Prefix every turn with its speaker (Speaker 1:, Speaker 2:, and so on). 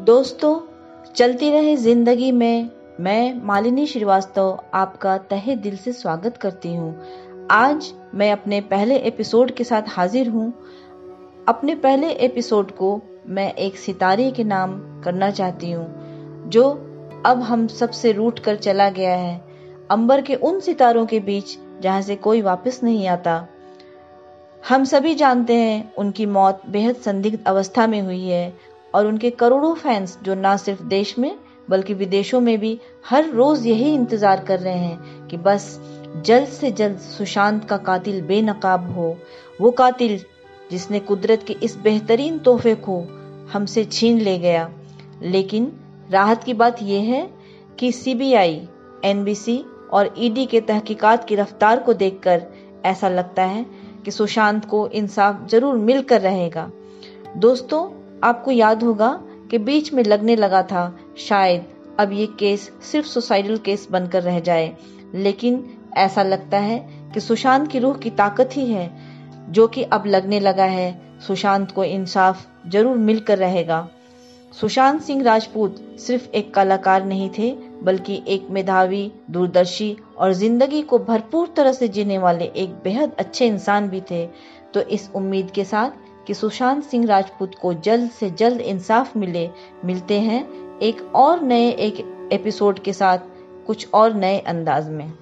Speaker 1: दोस्तों, चलती रहे ज़िंदगी में मैं मालिनी श्रीवास्तव आपका तहे दिल से स्वागत करती हूँ। आज मैं अपने पहले एपिसोड के साथ हाजिर हूँ। अपने पहले एपिसोड को मैं एक सितारे के नाम करना चाहती हूँ, जो अब हम सबसे रूट कर चला गया है। अंबर के उन सितारों के बीच जहाँ से कोई वापस नहीं आता। हम सभी जानते हैं उनकी मौत बेहद संदिग्ध अवस्था में हुई है। और उनके करोड़ों फैंस जो ना सिर्फ़ देश में, बल्कि विदेशों में भी हर रोज यही इंतज़ार कर रहे हैं कि बस जल्द से जल्द सुशांत का कातिल बेनकाब हो। वो कातिल जिसने कुदरत के इस बेहतरीन तोहफे को हमसे छीन ले गया। लेकिन राहत की बात यह है कि सीबीआई एनबीसी और ईडी के तहकीकात की रफ्तार को देखकर ऐसा लगता है कि सुशांत को इंसाफ ज़रूर मिलकर रहेगा। दोस्तों आपको याद होगा कि बीच में लगने लगा था, शायद अब ये केस सिर्फ़ सुसाइडल केस बनकर रह जाए। लेकिन ऐसा लगता है कि सुशांत की रूह की ताकत ही है, जो कि अब लगने लगा है। सुशांत को इंसाफ ज़रूर मिलकर रहेगा। सुशांत सिंह राजपूत सिर्फ़ एक कलाकार नहीं थे, बल्कि एक मेधावी, दूरदर्शी और ज़िंदगी को भरपूर तरह से जीने वाले एक बेहद अच्छे इंसान भी थे। तो इस उम्मीद के साथ कि सुशांत सिंह राजपूत को जल्द से जल्द इंसाफ मिले, मिलते हैं एक और नए एक एपिसोड के साथ, कुछ और नए अंदाज में।